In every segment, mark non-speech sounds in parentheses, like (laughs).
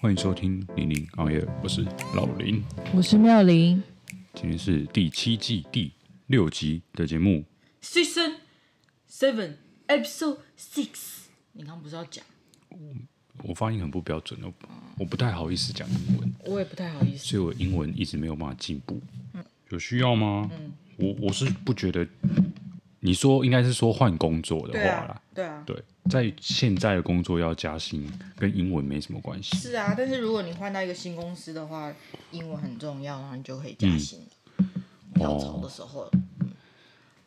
欢迎收听零零熬夜，我是老林，我是妙玲。今天是第七季第六集的节目，Season Seven Episode Six。你刚刚不是要讲？我，我发音很不标准哦，我不太好意思讲英文，我也不太好意思，所以我英文一直没有办法进步。嗯，有需要吗？嗯，我我是不觉得。你说应该是说换工作的话啦，对啊，对，在现在的工作要加薪，跟英文没什么关系。是啊，但是如果你换到一个新公司的话，英文很重要，然后你就可以加薪。跳槽的时候，哦嗯，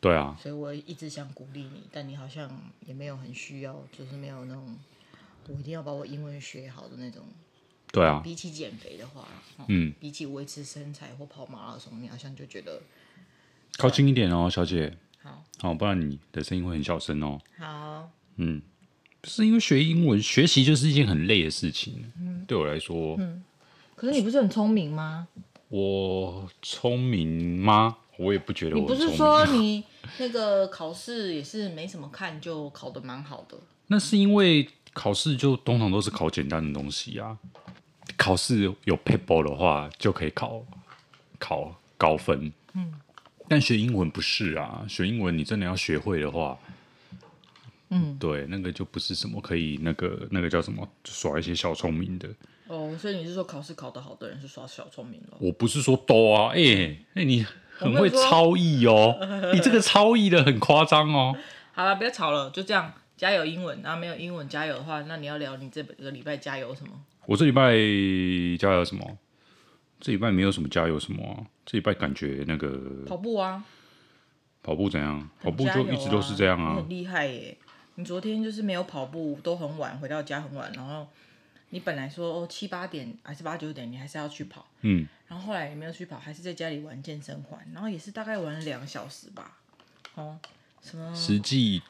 对啊，所以我一直想鼓励你，但你好像也没有很需要，就是没有那种我一定要把我英文学好的那种。对啊，比起减肥的话，嗯，比起维持身材或跑马拉松，你好像就觉得靠近一点哦，小姐。好，好，不然你的声音会很小声哦。好，嗯，是因为学英文学习就是一件很累的事情。嗯，对我来说，嗯，可是你不是很聪明吗？我聪明吗？我也不觉得我。你不是说你那个考试也是没什么看就考得蛮好的？那是因为考试就通常都是考简单的东西啊。考试有 paper 的话就可以考考高分。嗯。但学英文不是啊，学英文你真的要学会的话，嗯，对，那个就不是什么可以那个那个叫什么耍一些小聪明的。哦，所以你是说考试考得好的人是耍小聪明了？我不是说多啊，哎、欸，哎、欸，你很会超译哦，(laughs) 你这个超译的很夸张哦。好了，不要吵了，就这样，加油英文。然后没有英文加油的话，那你要聊你这个礼拜加油什么？我这礼拜加油什么？这礼拜没有什么加油什么啊。这礼拜感觉那个跑步啊，跑步怎样？啊、跑步就一直都是这样啊。很厉害耶！你昨天就是没有跑步，都很晚回到家很晚，然后你本来说哦七八点还是八九点，你还是要去跑，嗯，然后后来也没有去跑，还是在家里玩健身环，然后也是大概玩了两个小时吧。哦，什么？实际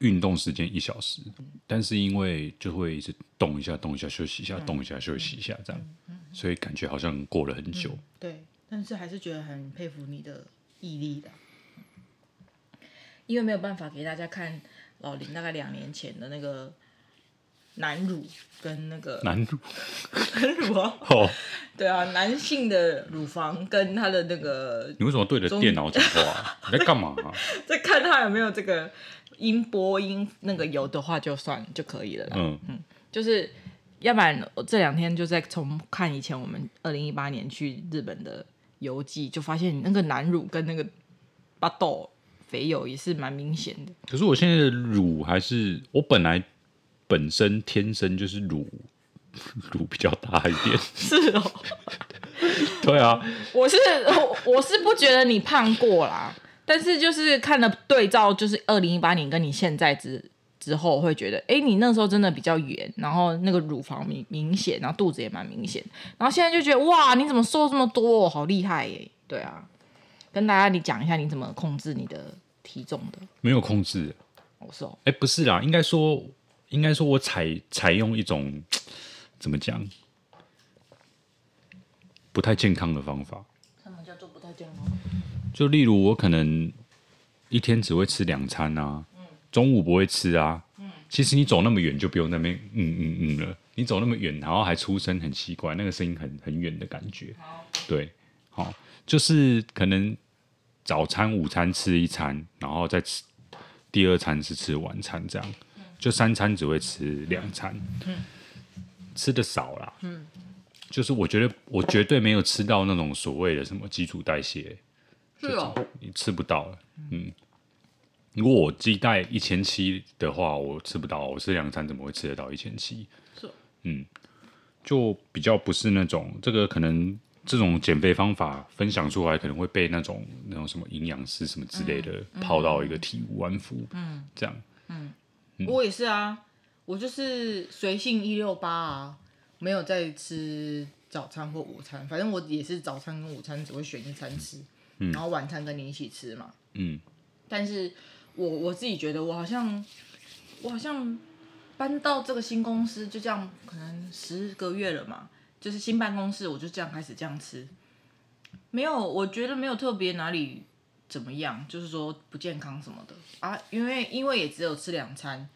运动时间一小时，嗯，但是因为就会一直动一下动一下休息一下，嗯，动一下休息一下这样，嗯嗯，所以感觉好像过了很久。嗯，对。但是还是觉得很佩服你的毅力的，因为没有办法给大家看老林大概两年前的那个男乳跟那个男乳 (laughs) 男乳啊，(laughs) 哦，对啊，男性的乳房跟他的那个，你为什么对着电脑讲话？你在干嘛啊？(laughs) 在看他有没有这个音波音那个有的话就算就可以了啦。嗯嗯，就是要不然我这两天就在重看以前我们二零一八年去日本的。游记就发现你那个男乳跟那个巴豆肥油也是蛮明显的。可是我现在的乳还是我本来本身天生就是乳 (laughs) 乳比较大一点。是哦。(laughs) 对啊。我是我是不觉得你胖过啦，但是就是看了对照，就是二零一八年跟你现在之之后会觉得，哎、欸，你那时候真的比较圆，然后那个乳房明明显，然后肚子也蛮明显，然后现在就觉得哇，你怎么瘦这么多，好厉害耶！对啊，跟大家你讲一下你怎么控制你的体重的？没有控制，我瘦，哎，不是啦，应该说，应该说我采采用一种怎么讲，不太健康的方法。什么叫做不太健康？就例如我可能一天只会吃两餐啊。中午不会吃啊，嗯，其实你走那么远就不用那边嗯嗯嗯了，你走那么远，然后还出声很奇怪，那个声音很很远的感觉，好，对，好，就是可能早餐、午餐吃一餐，然后再吃第二餐是吃晚餐这样，就三餐只会吃两餐，嗯，吃的少啦，嗯，就是我觉得我绝对没有吃到那种所谓的什么基础代谢，是哦，你吃不到了，嗯。如果我鸡带一千七的话，我吃不到。我吃两餐怎么会吃得到一千七？是，嗯，就比较不是那种这个可能这种减肥方法分享出来，可能会被那种那种什么营养师什么之类的泡到一个体无完肤。嗯，这样。嗯，我也是啊，我就是随性一六八啊，没有在吃早餐或午餐，反正我也是早餐跟午餐只会选一餐吃，嗯，然后晚餐跟你一起吃嘛。嗯，但是。我我自己觉得，我好像，我好像搬到这个新公司，就这样，可能十个月了嘛，就是新办公室，我就这样开始这样吃，没有，我觉得没有特别哪里怎么样，就是说不健康什么的。啊，因为因为也只有吃两餐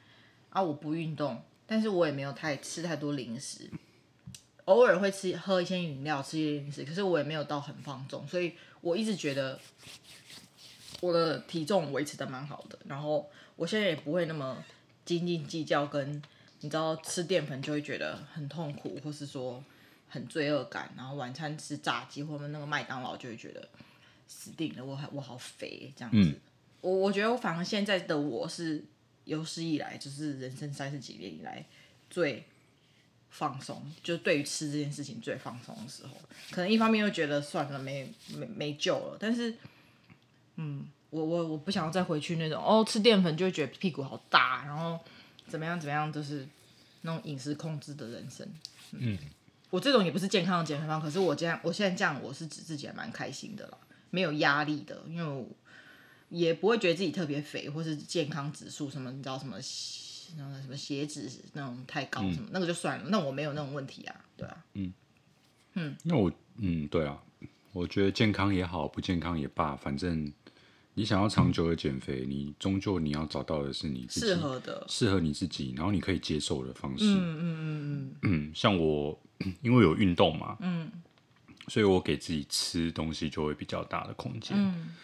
啊，我不运动，但是我也没有太吃太多零食，偶尔会吃喝一些饮料，吃一些零食，可是我也没有到很放纵，所以我一直觉得我的体重维持的蛮好的。然后我现在也不会那么斤斤计较，跟你知道吃淀粉就会觉得很痛苦，或是说很罪恶感。然后晚餐吃炸鸡或者那个麦当劳就会觉得死定了，我还我好肥这样子。嗯、我我觉得我反而现在的我是有史以来就是人生三十几年以来最。放松，就对于吃这件事情最放松的时候，可能一方面又觉得算了，没没没救了。但是，嗯，我我我不想要再回去那种哦，吃淀粉就会觉得屁股好大，然后怎么样怎么样，就是那种饮食控制的人生。嗯，嗯我这种也不是健康的减肥方，可是我这样，我现在这样，我是指自己还蛮开心的啦，没有压力的，因为我也不会觉得自己特别肥，或是健康指数什么，你知道什么？那个什么血脂那种太高什么，嗯、那个就算了。那我没有那种问题啊，对啊。嗯嗯，那我嗯对啊，我觉得健康也好，不健康也罢，反正你想要长久的减肥，嗯、你终究你要找到的是你自己适合的、适合你自己，然后你可以接受的方式。嗯嗯嗯嗯嗯。像我因为有运动嘛，嗯，所以我给自己吃东西就会比较大的空间。嗯，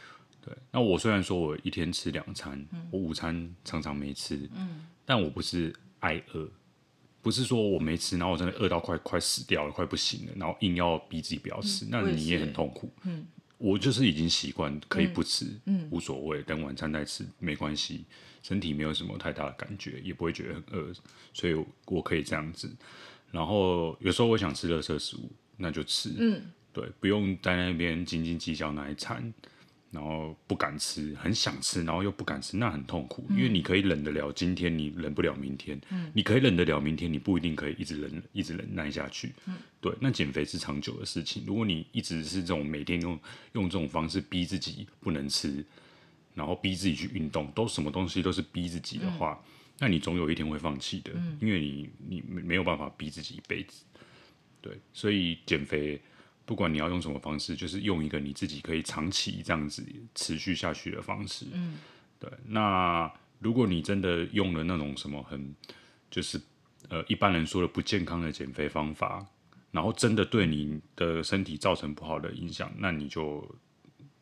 对。那我虽然说我一天吃两餐，嗯、我午餐常常没吃，嗯。但我不是挨饿，不是说我没吃，然后我真的饿到快快死掉了，快不行了，然后硬要逼自己不要吃，嗯、那你也很痛苦。嗯，我就是已经习惯可以不吃，嗯，无所谓，等晚餐再吃没关系，身体没有什么太大的感觉，也不会觉得很饿，所以我可以这样子。然后有时候我想吃垃圾食物，那就吃，嗯，对，不用在那边斤斤计较那一餐。然后不敢吃，很想吃，然后又不敢吃，那很痛苦。嗯、因为你可以忍得了今天，你忍不了明天。嗯、你可以忍得了明天，你不一定可以一直忍，一直忍耐下去。嗯、对，那减肥是长久的事情。如果你一直是这种每天用用这种方式逼自己不能吃，然后逼自己去运动，都什么东西都是逼自己的话，嗯、那你总有一天会放弃的。嗯、因为你你没有办法逼自己一辈子。对，所以减肥。不管你要用什么方式，就是用一个你自己可以长期这样子持续下去的方式。嗯，对。那如果你真的用了那种什么很，就是呃一般人说的不健康的减肥方法，然后真的对你的身体造成不好的影响，那你就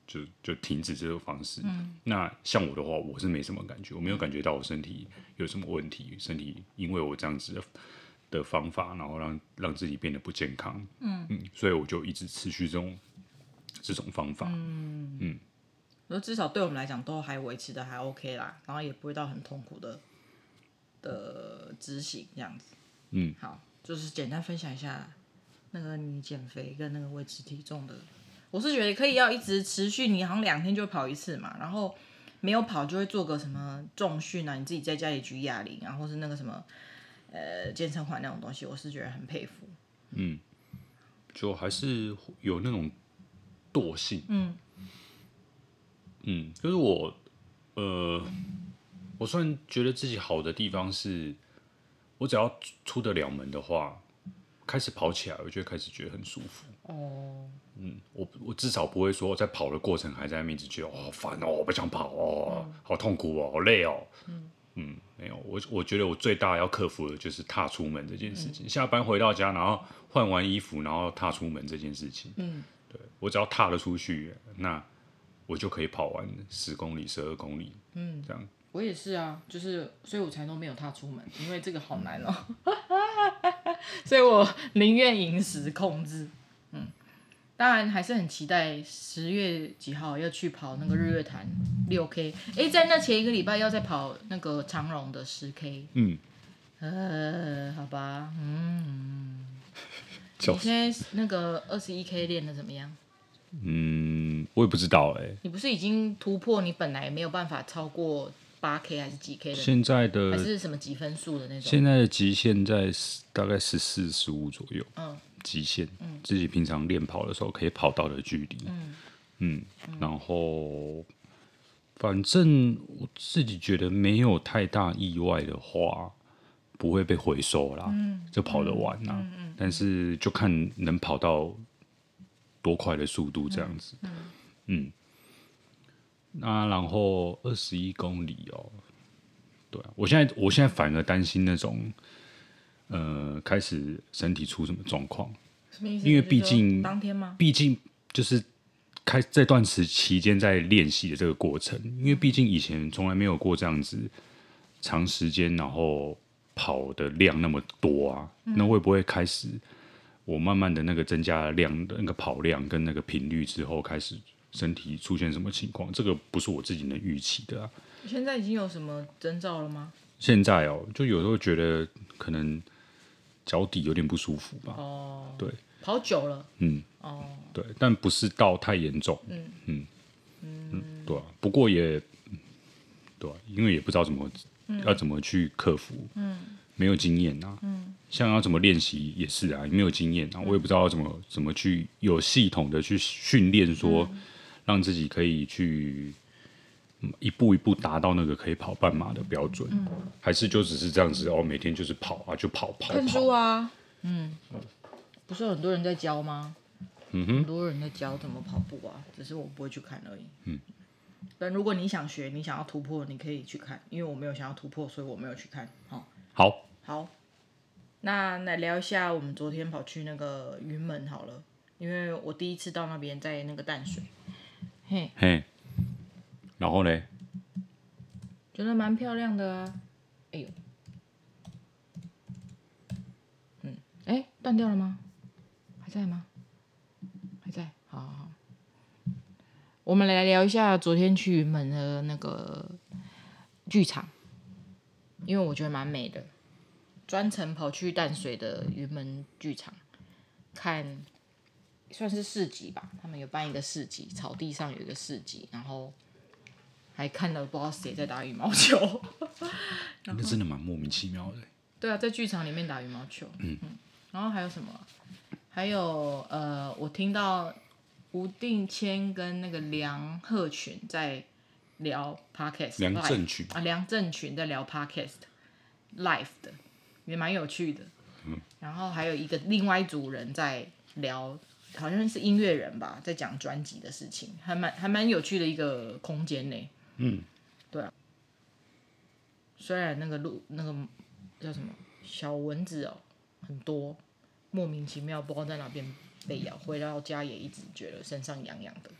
就就停止这个方式。嗯。那像我的话，我是没什么感觉，我没有感觉到我身体有什么问题，身体因为我这样子的。的方法，然后让让自己变得不健康，嗯。嗯，所以我就一直持续这种这种方法，嗯。嗯，至少对我们来讲都还维持的还 OK 啦，然后也不会到很痛苦的的执行这样子，嗯，好，就是简单分享一下那个你减肥跟那个维持体重的，我是觉得可以要一直持续，你好像两天就跑一次嘛，然后没有跑就会做个什么重训啊，你自己在家里举哑铃啊，或是那个什么。呃，健身环那种东西，我是觉得很佩服。嗯，就还是有那种惰性。嗯嗯，就是我，呃，我虽然觉得自己好的地方是，我只要出得了门的话，开始跑起来，我就开始觉得很舒服。哦，嗯，我我至少不会说在跑的过程还在那边一直觉得哦，好烦哦，我不想跑哦，嗯、好痛苦哦，好累哦。嗯。嗯，没有，我我觉得我最大要克服的就是踏出门这件事情。嗯、下班回到家，然后换完衣服，然后踏出门这件事情。嗯，对，我只要踏了出去，那我就可以跑完十公里、十二公里。嗯，这样。我也是啊，就是，所以我才都没有踏出门，因为这个好难哦。(laughs) 所以我宁愿饮食控制。当然还是很期待十月几号要去跑那个日月潭六 K，哎，在那前一个礼拜要再跑那个长荣的十 K。嗯，呃，好吧，嗯，你现在那个二十一 K 练的怎么样？嗯，我也不知道哎。你不是已经突破你本来没有办法超过八 K 还是几 K 的？现在的还是什么几分数的那种？现在的极限在大概十四十五左右。嗯。极限，自己平常练跑的时候可以跑到的距离，嗯，嗯，然后反正我自己觉得没有太大意外的话，不会被回收啦，嗯，就跑得完啦，嗯，嗯，但是就看能跑到多快的速度这样子，嗯，嗯，那然后二十一公里哦，对啊，我现在我现在反而担心那种。呃开始身体出什么状况。什么意思？因为毕竟当天吗？毕竟就是开这段时期间在练习的这个过程，因为毕竟以前从来没有过这样子长时间，然后跑的量那么多啊，嗯、那会不会开始我慢慢的那个增加量的那个跑量跟那个频率之后，开始身体出现什么情况？这个不是我自己能预期的啊。现在已经有什么征兆了吗？现在哦，就有时候觉得可能脚底有点不舒服吧。哦，对，跑久了。嗯。哦。对，但不是到太严重。嗯嗯嗯，对啊。不过也，对啊，因为也不知道怎么、嗯、要怎么去克服。嗯。没有经验啊。嗯。像要怎么练习也是啊，也没有经验啊，我也不知道怎么怎么去有系统的去训练，说、嗯、让自己可以去。一步一步达到那个可以跑半马的标准，嗯、还是就只是这样子哦？每天就是跑啊，就跑跑跑。看书啊，嗯，不是有很多人在教吗？嗯哼，很多人在教怎么跑步啊，只是我不会去看而已。嗯，但如果你想学，你想要突破，你可以去看，因为我没有想要突破，所以我没有去看。哦、好，好，那来聊一下我们昨天跑去那个云门好了，因为我第一次到那边，在那个淡水，嘿，嘿。然后呢？觉得蛮漂亮的啊！哎呦，嗯，哎，断掉了吗？还在吗？还在，好好好。我们来聊一下昨天去云门的那个剧场，因为我觉得蛮美的。专程跑去淡水的云门剧场看，算是市集吧。他们有办一个市集，草地上有一个市集，然后。还看到不知道谁在打羽毛球，(laughs) 那真的蛮莫名其妙的。对啊，在剧场里面打羽毛球。嗯，嗯，然后还有什么？还有呃，我听到吴定谦跟那个梁赫群在聊 podcast。梁振群啊，梁振群在聊 podcast live 的，也蛮有趣的。嗯。然后还有一个另外一组人在聊，好像是音乐人吧，在讲专辑的事情，还蛮还蛮有趣的一个空间呢。嗯，对啊。虽然那个路那个叫什么小蚊子哦，很多莫名其妙不知道在哪边被咬，回到家也一直觉得身上痒痒的。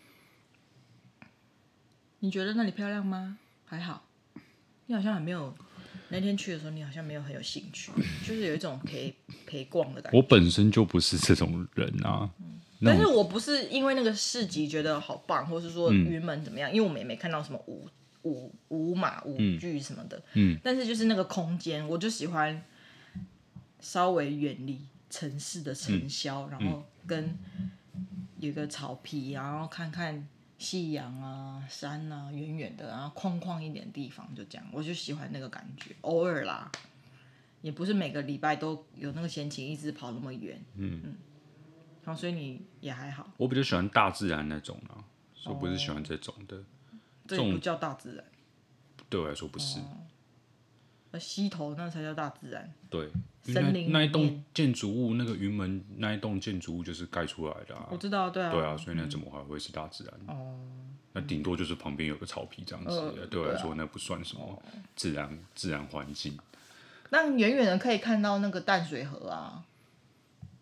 你觉得那里漂亮吗？还好。你好像还没有那天去的时候，你好像没有很有兴趣，就是有一种陪陪逛的感觉。我本身就不是这种人啊。嗯但是我不是因为那个市集觉得好棒，或是说云门怎么样，嗯、因为我们也没看到什么舞舞舞马舞剧什么的。嗯。嗯，但是就是那个空间，我就喜欢稍微远离城市的尘嚣，嗯、然后跟有个草皮，然后看看夕阳啊、山啊，远远的，然后空旷一点地方，就这样，我就喜欢那个感觉。偶尔啦，也不是每个礼拜都有那个闲情，一直跑那么远。嗯嗯。好，所以你也还好。我比较喜欢大自然那种啊，所以我不是喜欢这种的。哦、这种不叫大自然。对我来说不是。那溪头那才叫大自然。对。森林那一栋建筑物，那个云门那一栋建筑物就是盖出来的啊。我知道，对啊。对啊，所以那怎么还会是大自然？哦、嗯。那顶多就是旁边有个草皮这样子，呃、对我来说那不算什么自然、哦、自然环境。那远远的可以看到那个淡水河啊。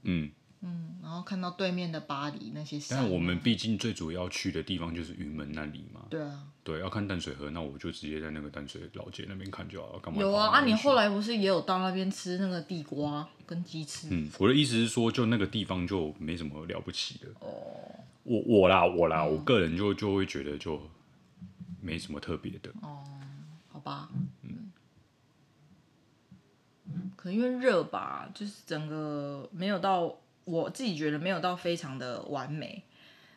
嗯。嗯，然后看到对面的巴黎那些山。但我们毕竟最主要去的地方就是云门那里嘛。对啊。对，要看淡水河，那我就直接在那个淡水老街那边看就好了。干嘛？有啊，啊，你后来不是也有到那边吃那个地瓜跟鸡翅？嗯，我的意思是说，就那个地方就没什么了不起的。哦。我我啦，我啦，嗯、我个人就就会觉得就没什么特别的。哦，好吧。嗯。可能因为热吧，就是整个没有到。我自己觉得没有到非常的完美。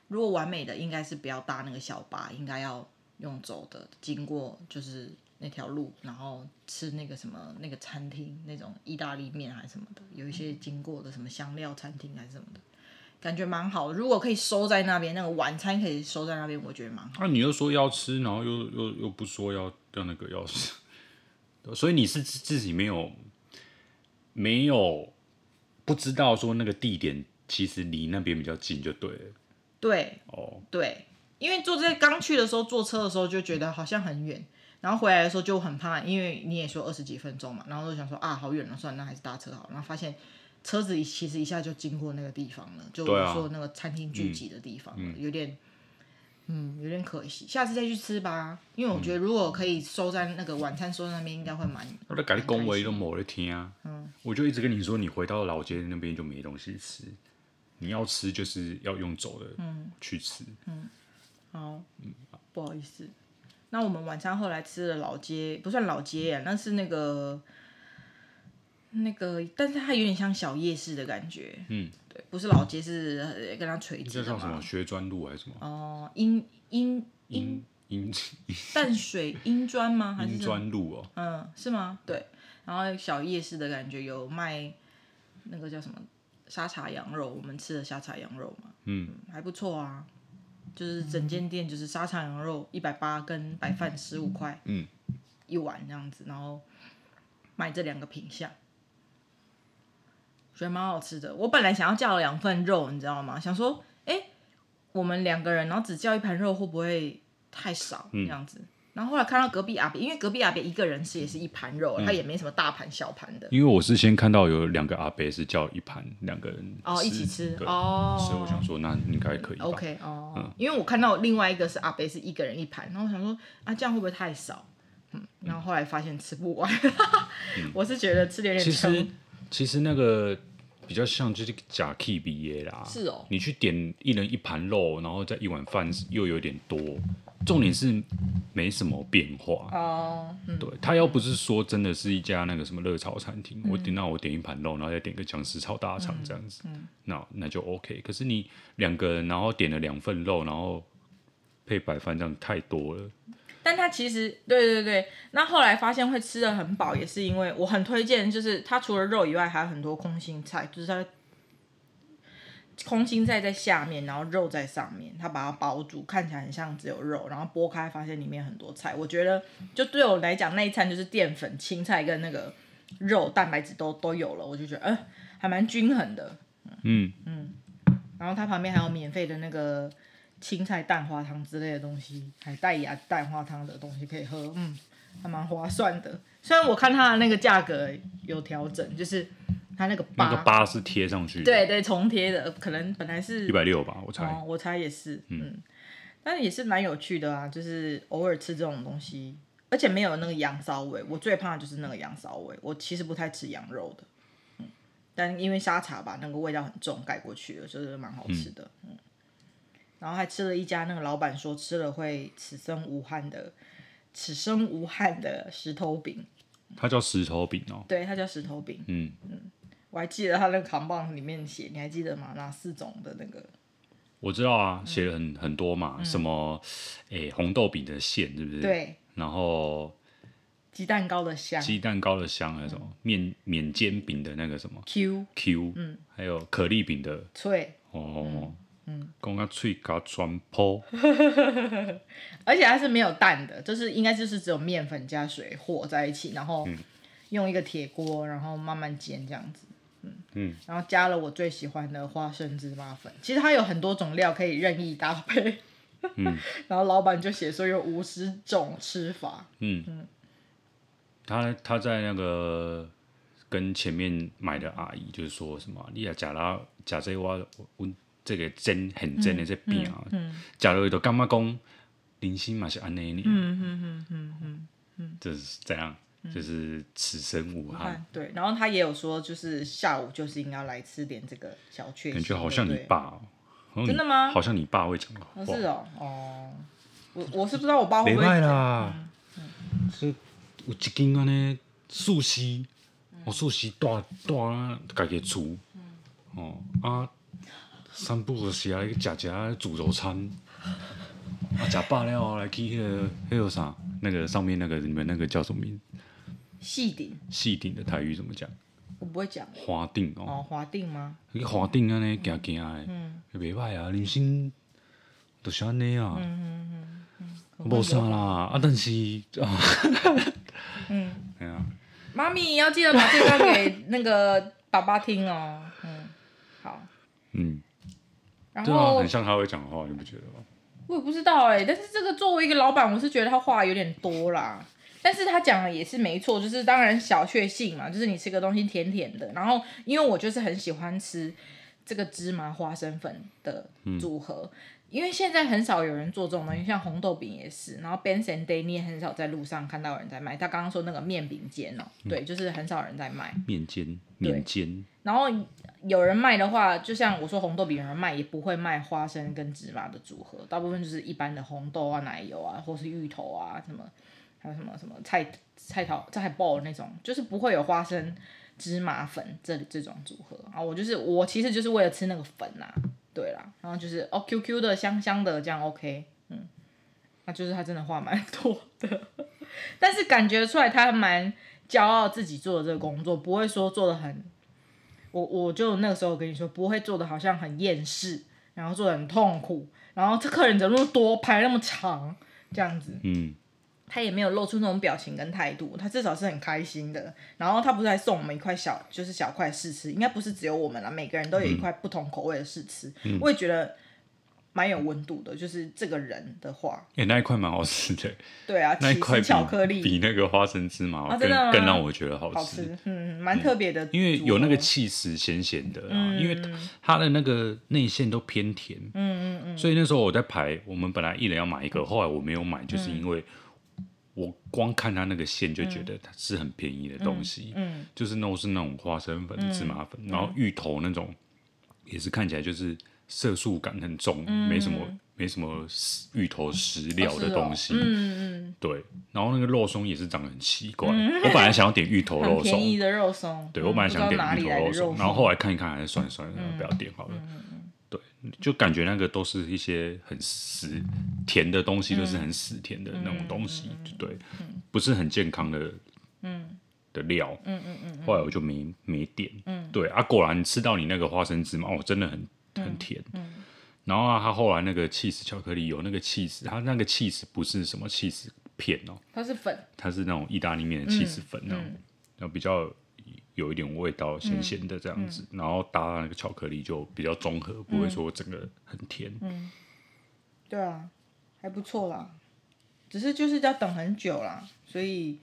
如果完美的，应该是不要搭那个小巴，应该要用走的，经过就是那条路，然后吃那个什么那个餐厅那种意大利面还是什么的，有一些经过的什么香料餐厅还是什么的，感觉蛮好的。如果可以收在那边，那个晚餐可以收在那边，我觉得蛮好。那、啊、你又说要吃，然后又又又不说要要那个要吃，(laughs) 所以你是自己没有没有。不知道说那个地点其实离那边比较近就对了。对，哦，对，因为坐在刚去的时候坐车的时候就觉得好像很远，然后回来的时候就很怕，因为你也说二十几分钟嘛，然后就想说啊，好远了，算了，那还是搭车好。然后发现车子其实一下就经过那个地方了，就说那个餐厅聚集的地方，啊嗯、有点。嗯，有点可惜，下次再去吃吧。因为我觉得如果可以收在那个晚餐收在那边，应该会蛮。我在跟你讲话都没在听啊。嗯。我就一直跟你说，你回到老街那边就没东西吃。你要吃就是要用走的，嗯，去吃。嗯。好。嗯，不好意思。那我们晚餐后来吃了老街不算老街啊，那是那个那个，但是它有点像小夜市的感觉。嗯。对，不是老街，是跟它垂直的。这叫什么？学专路还是什么？哦，英英英英淡水英专吗？还是英专路哦？嗯，是吗？对。然后小夜市的感觉，有卖那个叫什么沙茶羊肉，我们吃的沙茶羊肉嘛。嗯，还不错啊。就是整间店就是沙茶羊肉一百八，跟白饭十五块，嗯，一碗这样子，然后卖这两个品相。觉得蛮好吃的。我本来想要叫两份肉，你知道吗？想说，哎、欸，我们两个人，然后只叫一盘肉，会不会太少？这样子。嗯、然后后来看到隔壁阿伯，因为隔壁阿伯一个人吃也是一盘肉，嗯、他也没什么大盘小盘的。因为我是先看到有两个阿伯是叫一盘，两个人哦一起吃哦，所以我想说那应该可以。OK 哦，嗯、因为我看到另外一个是阿伯是一个人一盘，然后我想说啊这样会不会太少？嗯，然后后来发现吃不完，嗯、(laughs) 我是觉得吃点点。其实其实那个。比较像就是假 K B A 啦，是哦。你去点一人一盘肉，然后再一碗饭又有点多，重点是没什么变化哦。嗯、对，他要不是说真的是一家那个什么热炒餐厅，嗯、我点那我点一盘肉，然后再点个姜丝炒大肠这样子，那那就 OK。可是你两个人，然后点了两份肉，然后配白饭，这样太多了。但他其实，对对对，那后来发现会吃的很饱，也是因为我很推荐，就是它除了肉以外，还有很多空心菜，就是它空心菜在下面，然后肉在上面，它把它包住，看起来很像只有肉，然后剥开发现里面很多菜。我觉得就对我来讲，那一餐就是淀粉、青菜跟那个肉蛋白质都都有了，我就觉得，呃，还蛮均衡的。嗯嗯，然后它旁边还有免费的那个。青菜蛋花汤之类的东西，还带牙蛋花汤的东西可以喝，嗯，还蛮划算的。虽然我看它的那个价格有调整，就是它那个八，那个八是贴上去，对对，重贴的，可能本来是一百六吧，我猜，哦，我猜也是，嗯，嗯，但也是蛮有趣的啊，就是偶尔吃这种东西，而且没有那个羊骚味，我最怕的就是那个羊骚味，我其实不太吃羊肉的，嗯，但因为沙茶吧，那个味道很重，盖过去了，就是蛮好吃的，嗯。嗯然后还吃了一家，那个老板说吃了会此生无憾的，此生无憾的石头饼。它叫石头饼哦。对，它叫石头饼。嗯嗯，我还记得他那个扛棒里面写，你还记得吗？哪四种的那个？我知道啊，写了很很多嘛，嗯、什么诶红豆饼的馅，是不是？对。然后鸡蛋糕的香，鸡蛋糕的香，还有什么？面面煎饼的那个什么？Q Q，嗯，还有可丽饼的。脆。哦。嗯嗯，讲个脆搞全破，(laughs) 而且它是没有蛋的，就是应该就是只有面粉加水和在一起，然后用一个铁锅，然后慢慢煎这样子，嗯。嗯，然后加了我最喜欢的花生芝麻粉，其实它有很多种料可以任意搭配，嗯，(laughs) 然后老板就写说有五十种吃法，嗯。嗯，他他在那个跟前面买的阿姨就是说什么，你也假啦假这我我。这个真很真的这饼啊，假如都干嘛讲，人心嘛是安内尼，嗯嗯嗯嗯嗯嗯，就是这样，就是此生无憾。对，然后他也有说，就是下午就是应该来吃点这个小确幸。感觉好像你爸，哦真的吗？好像你爸会讲话。是哦，哦，我我是不知道我爸会不会啦。是有一间安尼素食，哦素食大大家己煮，哦啊。散步的时啊，去食食自助餐，啊，食饱了来去那个那个啥，那个上面那个你们那个叫什么名？细顶。细顶的台语怎么讲？我不会讲。华顶哦。哦，华顶吗？去华顶安尼行行的，嗯，袂歹啊，人生就是安尼啊。嗯嗯嗯嗯。无啥啦，啊，但是啊，嗯，(laughs) 对啊，妈咪要记得把这段给那个爸爸听哦。嗯，好。嗯。然后很像他会讲话，你不觉得吗？我也不知道哎、欸，但是这个作为一个老板，我是觉得他话有点多啦。但是他讲的也是没错，就是当然小确幸嘛，就是你吃个东西甜甜的，然后因为我就是很喜欢吃这个芝麻花生粉的组合。嗯因为现在很少有人做这种东西，像红豆饼也是，然后 Ben s and Day 你也很少在路上看到有人在卖。他刚刚说那个面饼煎哦，嗯、对，就是很少人在卖。面煎，面煎。然后有人卖的话，就像我说红豆饼有人卖，也不会卖花生跟芝麻的组合，大部分就是一般的红豆啊、奶油啊，或是芋头啊什么，还有什么什么菜菜头菜包那种，就是不会有花生芝麻粉这这种组合啊。我就是我其实就是为了吃那个粉呐、对啦，然后就是哦，Q Q 的香香的这样 OK，嗯，那就是他真的话蛮多的，(laughs) 但是感觉出来他蛮骄傲自己做的这个工作，不会说做的很，我我就那个时候跟你说不会做的好像很厌世，然后做的很痛苦，然后这客人怎么那么多，排那么长这样子，嗯。他也没有露出那种表情跟态度，他至少是很开心的。然后他不是还送我们一块小，就是小块试吃，应该不是只有我们啦，每个人都有一块不同口味的试吃。嗯、我也觉得蛮有温度的，就是这个人的话。哎、欸，那一块蛮好吃的。(laughs) 对啊，那一块巧克力比那个花生芝麻更、啊、更让我觉得好吃。好吃，嗯，蛮特别的、嗯。因为有那个气势咸咸的啊，嗯、因为它的那个内馅都偏甜。嗯嗯嗯。所以那时候我在排，我们本来一人要买一个，后来我没有买，就是因为。我光看它那个馅就觉得它是很便宜的东西，嗯嗯、就是那种是那种花生粉、嗯、芝麻粉，然后芋头那种也是看起来就是色素感很重，嗯、没什么没什么芋头食料的东西，哦哦。嗯、对。然后那个肉松也是长得很奇怪，嗯、我本来想要点芋头肉松，(laughs) 便宜的肉松，对，我本来想点芋头肉松，然后后来看一看还是算了算了，嗯、不要点好了。嗯就感觉那个都是一些很死甜的东西，都是很死甜的那种东西，对，不是很健康的，嗯。的料，后来我就没没点，对啊，果然吃到你那个花生芝麻，哦，真的很很甜，然后啊，他后来那个起司巧克力有那个起司，他那个起司不是什么起司片哦，它是粉，它是那种意大利面的起司粉那种，然后比较。有一点味道，咸咸的这样子，嗯。嗯、然后搭那个巧克力就比较综合，嗯、不会说整个很甜。嗯，对啊，还不错啦，只是就是要等很久啦，所以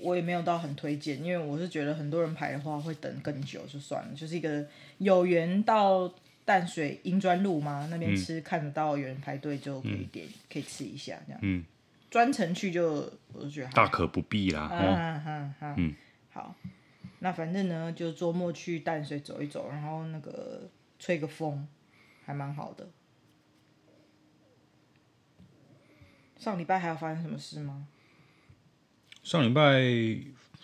我也没有到很推荐，因为我是觉得很多人排的话会等更久，就算了，就是一个有缘到淡水英专路嘛那边吃，嗯、看得到有人排队就可以点，嗯、可以吃一下这样。嗯，专程去就我就觉得大可不必啦。嗯，好。那反正呢，就周末去淡水走一走，然后那个吹个风，还蛮好的。上礼拜还有发生什么事吗？上礼拜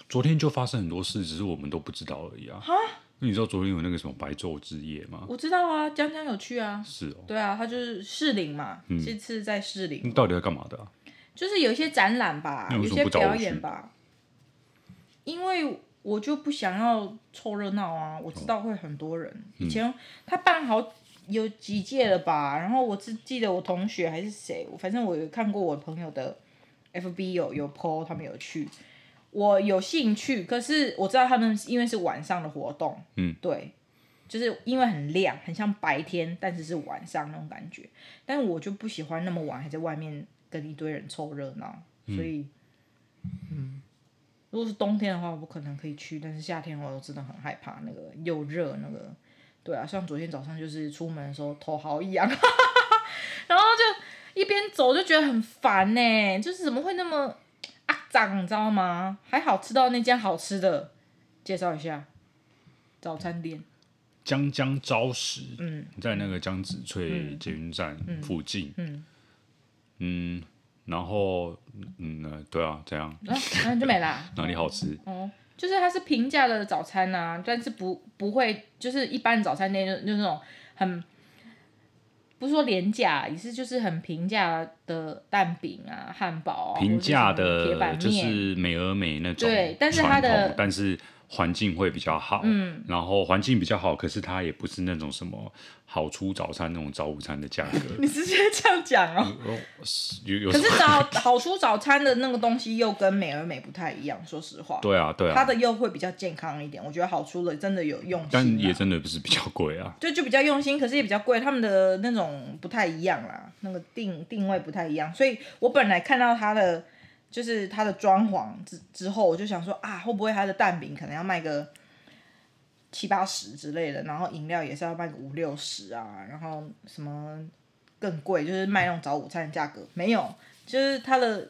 昨天就发生很多事，只是我们都不知道而已啊。哈？那你知道昨天有那个什么白昼之夜吗？我知道啊，江江有去啊。是哦。对啊，他就是士林嘛，嗯、这次在士林。你到底要干嘛的、啊？就是有一些展览吧，有些表演吧。因为。我就不想要凑热闹啊！我知道会很多人。以前他办好有几届了吧？然后我只记得我同学还是谁，反正我有看过我朋友的 FB 有有 po 他们有去，我有兴趣。可是我知道他们因为是晚上的活动，嗯，对，就是因为很亮，很像白天，但是是晚上那种感觉。但是我就不喜欢那么晚还在外面跟一堆人凑热闹，所以，嗯。如果是冬天的话，我不可能可以去，但是夏天我真的很害怕，那个又热，那个，对啊，像昨天早上就是出门的时候头好痒，(laughs) 然后就一边走就觉得很烦呢，就是怎么会那么啊脏，你知道吗？还好吃到那间好吃的，介绍一下早餐店，江江朝食，嗯，在那个江子翠捷运站附近，嗯嗯。嗯然后，嗯，对啊，这样，然后就没啦。(laughs) 哪里好吃？哦，就是它是平价的早餐呐，但是不不会，就是一般早餐店就就那种很，不是说廉价，也是就是很平价的蛋饼啊、汉堡啊，平价的铁板面，就是美而美那种，对，但是它的，但是。环境会比较好，嗯，然后环境比较好，可是它也不是那种什么好出早餐那种早午餐的价格。(laughs) 你直接这样讲哦？可是早好出早餐的那个东西又跟美而美不太一样，说实话。对啊，对啊。它的又会比较健康一点，我觉得好出的真的有用心，但也真的不是比较贵啊。(laughs) 对，就比较用心，可是也比较贵，他们的那种不太一样啦，那个定定位不太一样，所以我本来看到它的。就是它的装潢之之后，我就想说啊，会不会它的蛋饼可能要卖个七八十之类的，然后饮料也是要卖个五六十啊，然后什么更贵，就是卖那种早午餐的价格没有，就是它的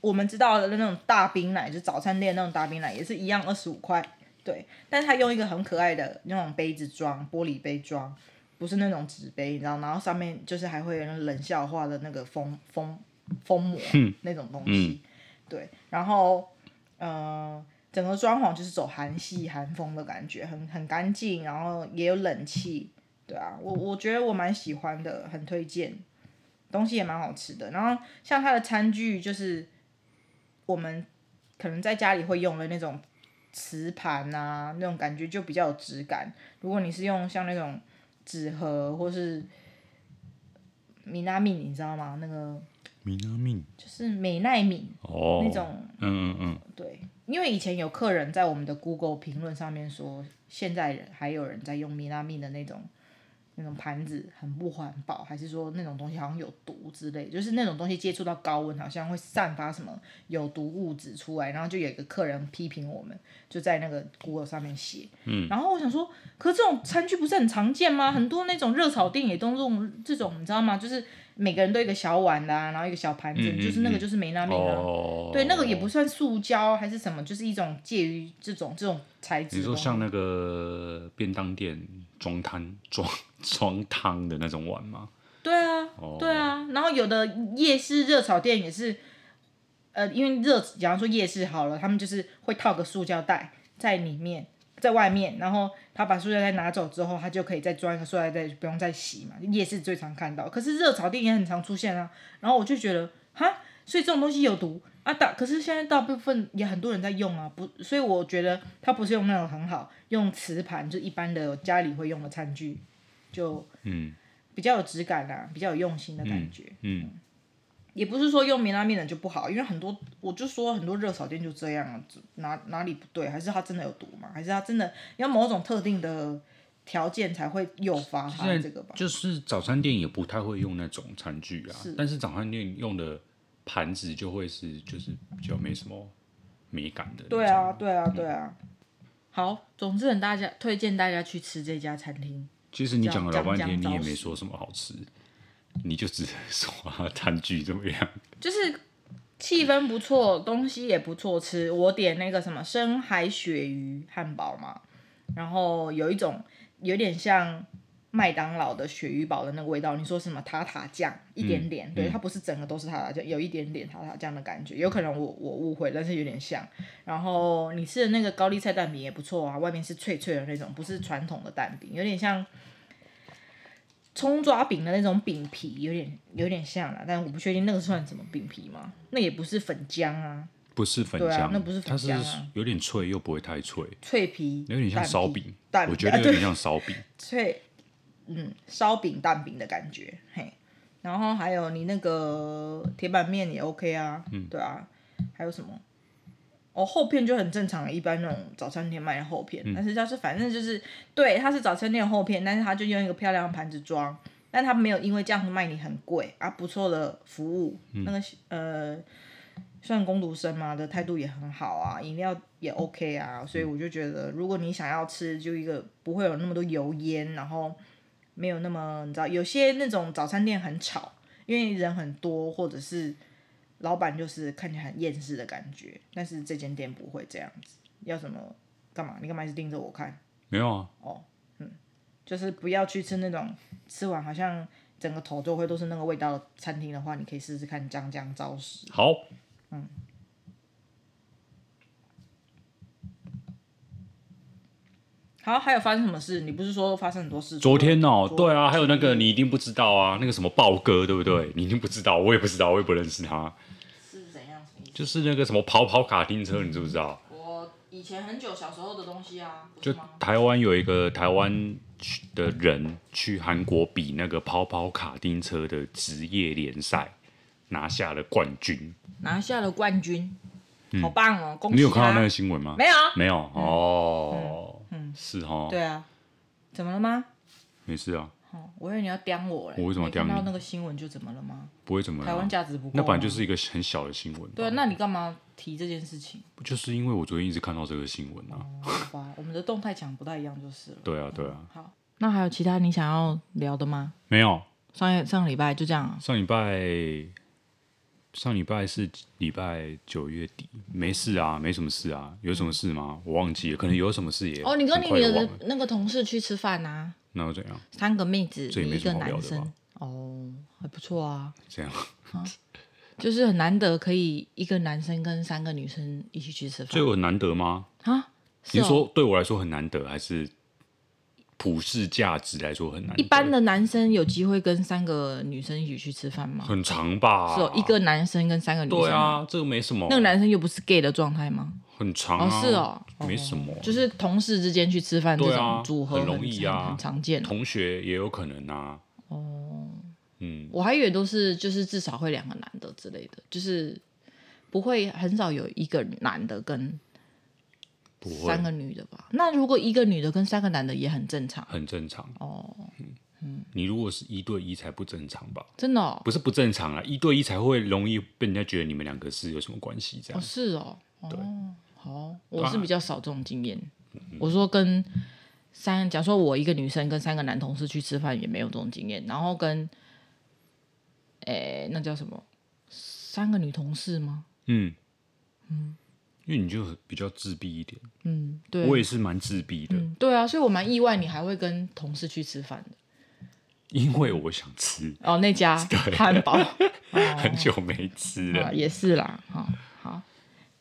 我们知道的那种大冰奶，就是早餐店那种大冰奶也是一样二十五块，对，但是它用一个很可爱的那种杯子装，玻璃杯装，不是那种纸杯，你知道，然后上面就是还会有那冷笑话的那个封封封膜那种东西，嗯、对，然后呃。整个装潢就是走韩系韩风的感觉，很很干净，然后也有冷气，对啊，我我觉得我蛮喜欢的，很推荐，东西也蛮好吃的。然后像它的餐具，就是我们可能在家里会用的那种瓷盘啊，那种感觉就比较有质感。如果你是用像那种纸盒或是米拉米，你知道吗？那个米拉米就是美奈皿哦，那种，嗯嗯嗯，对。因为以前有客人在我们的 Google 评论上面说，现在人还有人在用米拉米的那种那种盘子很不环保，还是说那种东西好像有毒之类，就是那种东西接触到高温好像会散发什么有毒物质出来，然后就有一个客人批评我们，就在那个 Google 上面写，嗯，然后我想说，可是这种餐具不是很常见吗？很多那种热炒店也都用这种，你知道吗？就是。每个人都有一个小碗啦、啊，然后一个小盘子，嗯嗯嗯就是那个就是梅拉面啊，哦、对，那个也不算塑胶还是什么，就是一种介于这种这种材质。你说像那个便当店装汤装装汤的那种碗吗？对啊，哦、对啊，然后有的夜市热炒店也是，呃，因为热，假如说夜市好了，他们就是会套个塑胶袋在里面。在外面，然后他把塑料袋拿走之后，他就可以再装一个塑料袋，不用再洗嘛。夜市最常看到，可是热炒店也很常出现啊。然后我就觉得，哈，所以这种东西有毒啊！大可是现在大部分也很多人在用啊，不，所以我觉得他不是用那种很好，用瓷盘就一般的家里会用的餐具，就嗯，比较有质感啊，比较有用心的感觉，嗯。嗯也不是说用明拉面的就不好，因为很多我就说很多热炒店就这样啊，哪哪里不对？还是它真的有毒吗？还是它真的要某种特定的条件才会诱发它这个吧？就是早餐店也不太会用那种餐具啊，是但是早餐店用的盘子就会是就是比较没什么美感的。对啊，对啊，对啊。嗯、好，总之很大家推荐大家去吃这家餐厅。其实你讲了老半天，你也没说什么好吃。你就只说 (laughs) 餐具怎么样？就是气氛不错，东西也不错吃。我点那个什么深海鳕鱼汉堡嘛，然后有一种有点像麦当劳的鳕鱼堡的那个味道。你说什么塔塔酱？一点点，嗯、对，它不是整个都是塔塔酱，有一点点塔塔酱的感觉。有可能我我误会，但是有点像。然后你吃的那个高丽菜蛋饼也不错啊，外面是脆脆的那种，不是传统的蛋饼，有点像。葱抓饼的那种饼皮有点有点像啦，但我不确定那个算什么饼皮吗？那也不是粉浆啊，不是粉浆，啊，那不是粉浆啊，有点脆又不会太脆，脆皮有点像烧饼，蛋我觉得有点像烧饼，脆，嗯，烧饼蛋饼的感觉，嘿，然后还有你那个铁板面也 OK 啊，嗯，对啊，还有什么？哦，厚片就很正常，一般那种早餐店卖的厚片，嗯、但是它是反正就是对，它是早餐店厚片，但是它就用一个漂亮的盘子装，但它没有因为这样子卖你很贵啊，不错的服务，嗯、那个呃，算工读生嘛的态度也很好啊，饮料也 OK 啊，所以我就觉得，如果你想要吃，就一个不会有那么多油烟，然后没有那么你知道，有些那种早餐店很吵，因为人很多，或者是。老板就是看起来很厌世的感觉，但是这间店不会这样子。要什么？干嘛？你干嘛一直盯着我看？没有啊。哦，嗯，就是不要去吃那种吃完好像整个头就会都是那个味道的餐厅的话，你可以试试看江江招食。好。嗯。好，还有发生什么事？你不是说发生很多事？昨天哦，昨对啊，还有那个你一定不知道啊，那个什么豹哥，对不对？嗯、你一定不知道，我也不知道，我也不认识他。就是那个什么跑跑卡丁车，你知不知道？我以前很久小时候的东西啊。就台湾有一个台湾的人去韩国比那个跑跑卡丁车的职业联赛，拿下了冠军。拿下了冠军，好棒哦！恭喜！你有看到那个新闻吗？没有，没有哦。嗯，是哦。对啊，怎么了吗？没事啊。哦，我以为你要刁我嘞。我为什么要刁你？看到那个新闻就怎么了吗？不会怎么了。台湾价值不够。那本来就是一个很小的新闻。对啊，那你干嘛提这件事情？不就是因为我昨天一直看到这个新闻啊？哦、好吧，我们的动态墙不太一样就是了。对啊，对啊。好，那还有其他你想要聊的吗？没有。上一上个礼拜就这样、啊。上礼拜。上礼拜是礼拜九月底，没事啊，没什么事啊，有什么事吗？我忘记了，可能有什么事也。哦，你跟你的那个同事去吃饭啊？那又怎样？三个妹子？一个男生。哦，还不错啊。(laughs) 这样、啊。就是很难得可以一个男生跟三个女生一起去吃饭。这有很难得吗？啊？哦、你说对我来说很难得，还是？普世价值来说很难。一般的男生有机会跟三个女生一起去吃饭吗？很长吧。是哦，一个男生跟三个女生。对啊，这个没什么。那个男生又不是 gay 的状态吗？很长啊。哦，是哦，没什么。就是同事之间去吃饭这种组合很，很容易啊，很常见。同学也有可能啊。哦，嗯，我还以为都是就是至少会两个男的之类的，就是不会很少有一个男的跟。三个女的吧？那如果一个女的跟三个男的也很正常，很正常哦。嗯嗯，你如果是一对一才不正常吧？真的、哦、不是不正常啊，一对一才会容易被人家觉得你们两个是有什么关系这样。哦，是哦。对，好，我是比较少这种经验。啊、我说跟三，假如说我一个女生跟三个男同事去吃饭也没有这种经验，然后跟，诶，那叫什么？三个女同事吗？嗯嗯。因为你就比较自闭一点，嗯，对，我也是蛮自闭的，嗯，对啊，所以我蛮意外你还会跟同事去吃饭的，因为我想吃。哦，那家 (laughs) 汉堡，(laughs) 哦、很久没吃了，也是啦，好，好，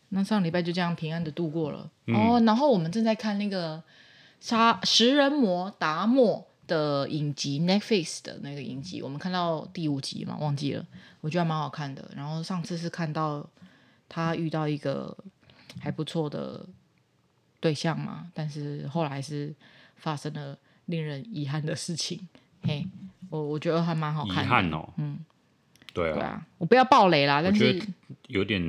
那上礼拜就这样平安的度过了，嗯、哦，然后我们正在看那个杀食人魔达莫的影集，Netflix 的那个影集，我们看到第五集嘛，忘记了，我觉得蛮好看的，然后上次是看到他遇到一个。还不错的对象嘛，但是后来是发生了令人遗憾的事情。嘿，我我觉得还蛮好看的。遗憾哦，嗯，对啊，对啊，我不要暴雷啦。但是有点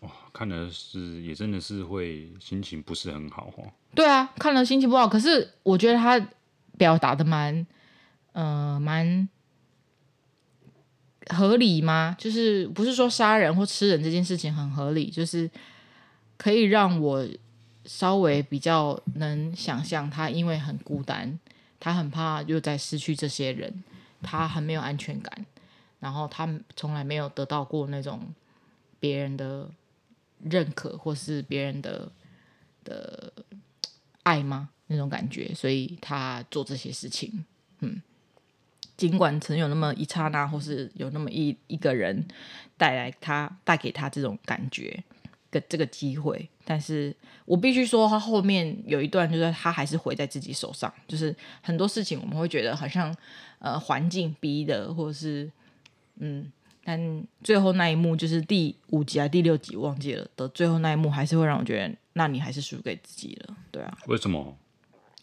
哇，看的是也真的是会心情不是很好哦。对啊，看了心情不好，可是我觉得他表达的蛮呃蛮合理吗？就是不是说杀人或吃人这件事情很合理，就是。可以让我稍微比较能想象，他因为很孤单，他很怕又在失去这些人，他很没有安全感，然后他从来没有得到过那种别人的认可或是别人的的爱吗？那种感觉，所以他做这些事情，嗯，尽管曾有那么一刹那，或是有那么一一个人带来他带给他这种感觉。个这个机会，但是我必须说，他后面有一段就是他还是毁在自己手上，就是很多事情我们会觉得好像呃环境逼的，或者是嗯，但最后那一幕就是第五集啊第六集忘记了的最后那一幕，还是会让我觉得，那你还是输给自己了，对啊？为什么？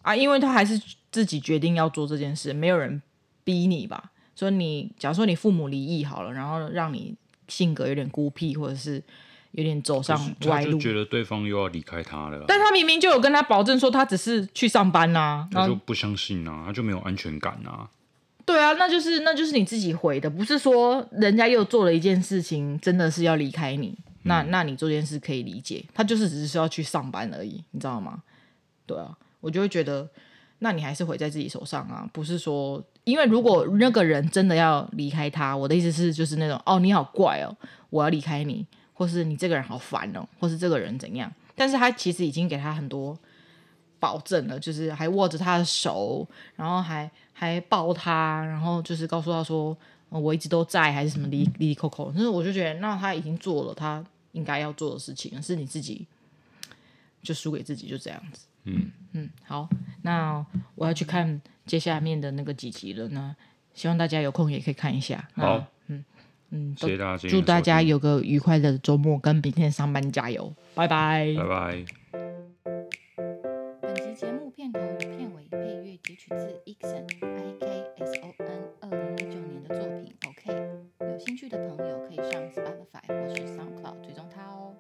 啊，因为他还是自己决定要做这件事，没有人逼你吧？所以你假如说你父母离异好了，然后让你性格有点孤僻，或者是。有点走上歪路，他就觉得对方又要离开他了。但他明明就有跟他保证说，他只是去上班呐、啊，他就不相信啊，他就没有安全感啊。对啊，那就是那就是你自己回的，不是说人家又做了一件事情，真的是要离开你。那那你做这件事可以理解，他就是只是要去上班而已，你知道吗？对啊，我就会觉得，那你还是毁在自己手上啊，不是说，因为如果那个人真的要离开他，我的意思是就是那种哦，你好怪哦，我要离开你。或是你这个人好烦哦，或是这个人怎样？但是他其实已经给他很多保证了，就是还握着他的手，然后还还抱他，然后就是告诉他说、呃、我一直都在，还是什么哩哩哩扣扣。但是我就觉得，那他已经做了他应该要做的事情，是你自己就输给自己，就这样子。嗯嗯，好，那我要去看接下面的那个几集了呢，希望大家有空也可以看一下。好。谢谢大家，祝大家有个愉快的周末，跟明天上班加油，拜拜，拜拜。本集节目片头与片尾配乐截取自 Ikson I K S O N 二零一九年的作品 OK，有兴趣的朋友可以上 Spotify 或是 SoundCloud 追踪他哦。